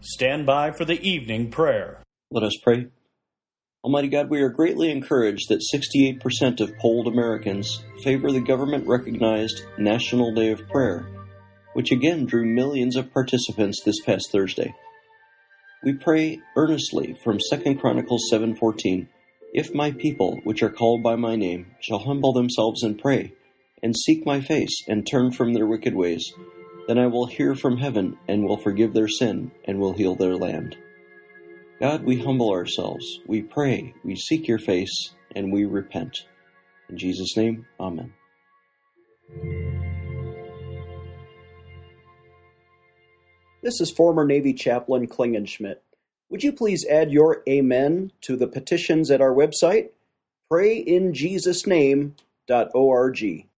stand by for the evening prayer. Let us pray. Almighty God, we are greatly encouraged that 68% of polled Americans favor the government recognized National Day of Prayer, which again drew millions of participants this past Thursday. We pray earnestly from 2 Chronicles 7:14, "If my people, which are called by my name, shall humble themselves and pray, and seek my face, and turn from their wicked ways, then I will hear from heaven and will forgive their sin and will heal their land." God, we humble ourselves, we pray, we seek your face, and we repent. In Jesus' name, Amen. This is former Navy Chaplain Klingenschmitt. Would you please add your Amen to the petitions at our website, prayinjesusname.org.